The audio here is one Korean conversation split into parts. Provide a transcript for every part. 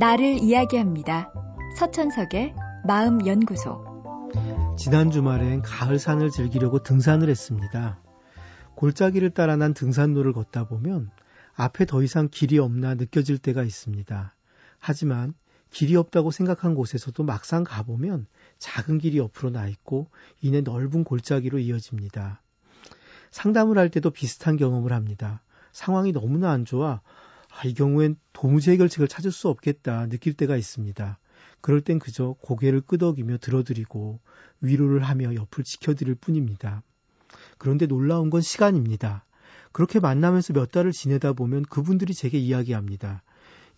나를 이야기합니다. 서천석의 마음연구소. 지난 주말엔 가을산을 즐기려고 등산을 했습니다. 골짜기를 따라 난 등산로를 걷다 보면 앞에 더 이상 길이 없나 느껴질 때가 있습니다. 하지만 길이 없다고 생각한 곳에서도 막상 가보면 작은 길이 옆으로 나 있고 이내 넓은 골짜기로 이어집니다. 상담을 할 때도 비슷한 경험을 합니다. 상황이 너무나 안 좋아 아, 이 경우엔 도무지 해결책을 찾을 수 없겠다 느낄 때가 있습니다. 그럴 땐 그저 고개를 끄덕이며 들어드리고 위로를 하며 옆을 지켜드릴 뿐입니다. 그런데 놀라운 건 시간입니다. 그렇게 만나면서 몇 달을 지내다 보면 그분들이 제게 이야기합니다.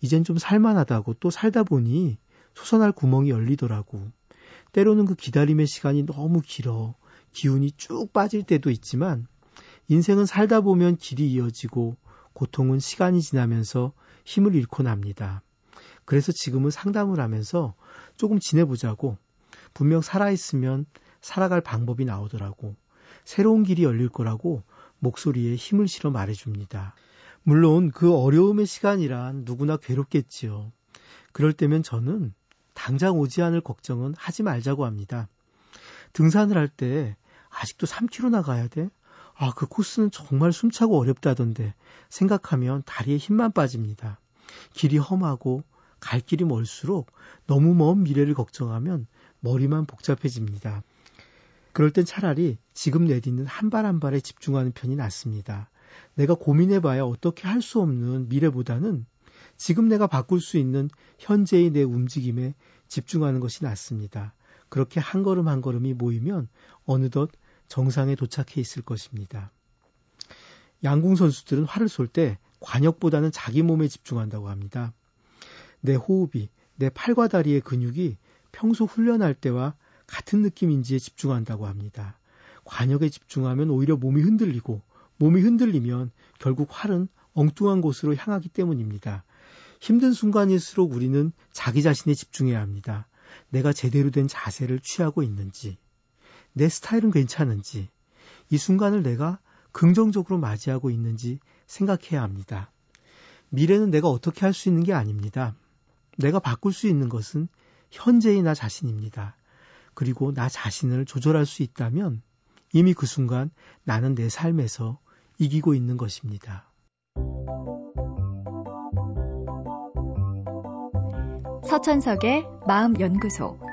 이젠 좀 살만하다고 또 살다 보니 솟아날 구멍이 열리더라고. 때로는 그 기다림의 시간이 너무 길어 기운이 쭉 빠질 때도 있지만 인생은 살다 보면 길이 이어지고 고통은 시간이 지나면서 힘을 잃고 납니다. 그래서 지금은 상담을 하면서 조금 지내보자고 분명 살아있으면 살아갈 방법이 나오더라고. 새로운 길이 열릴 거라고 목소리에 힘을 실어 말해줍니다. 물론 그 어려움의 시간이란 누구나 괴롭겠지요. 그럴 때면 저는 당장 오지 않을 걱정은 하지 말자고 합니다. 등산을 할 때 아직도 3km 나가야 돼? 아, 그 코스는 정말 숨차고 어렵다던데 생각하면 다리에 힘만 빠집니다. 길이 험하고 갈 길이 멀수록 너무 먼 미래를 걱정하면 머리만 복잡해집니다. 그럴 땐 차라리 지금 내딛는 한 발 한 발에 집중하는 편이 낫습니다. 내가 고민해봐야 어떻게 할 수 없는 미래보다는 지금 내가 바꿀 수 있는 현재의 내 움직임에 집중하는 것이 낫습니다. 그렇게 한 걸음 한 걸음이 모이면 어느덧 정상에 도착해 있을 것입니다. 양궁 선수들은 활을 쏠 때 관역보다는 자기 몸에 집중한다고 합니다. 내 호흡이, 내 팔과 다리의 근육이 평소 훈련할 때와 같은 느낌인지에 집중한다고 합니다. 관역에 집중하면 오히려 몸이 흔들리고 몸이 흔들리면 결국 활은 엉뚱한 곳으로 향하기 때문입니다. 힘든 순간일수록 우리는 자기 자신에 집중해야 합니다. 내가 제대로 된 자세를 취하고 있는지, 내 스타일은 괜찮은지, 이 순간을 내가 긍정적으로 맞이하고 있는지 생각해야 합니다. 미래는 내가 어떻게 할 수 있는 게 아닙니다. 내가 바꿀 수 있는 것은 현재의 나 자신입니다. 그리고 나 자신을 조절할 수 있다면 이미 그 순간 나는 내 삶에서 이기고 있는 것입니다. 서천석의 마음연구소.